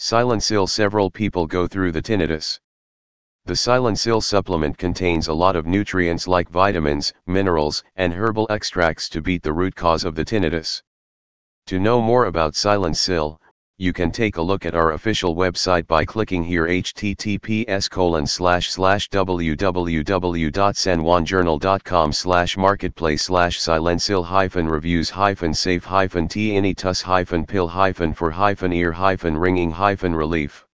Silencil Several people go through the tinnitus. The Silencil supplement contains a lot of nutrients like vitamins, minerals, and herbal extracts to beat the root cause of the tinnitus. To know more about Silencil, you can take a look at our official website by clicking here https colon slash slash www.sanjuanjournal.com slash marketplace slash silencil hyphen reviews hyphen safe hyphen tinnitus hyphen pill hyphen for hyphen ear hyphen ringing hyphen relief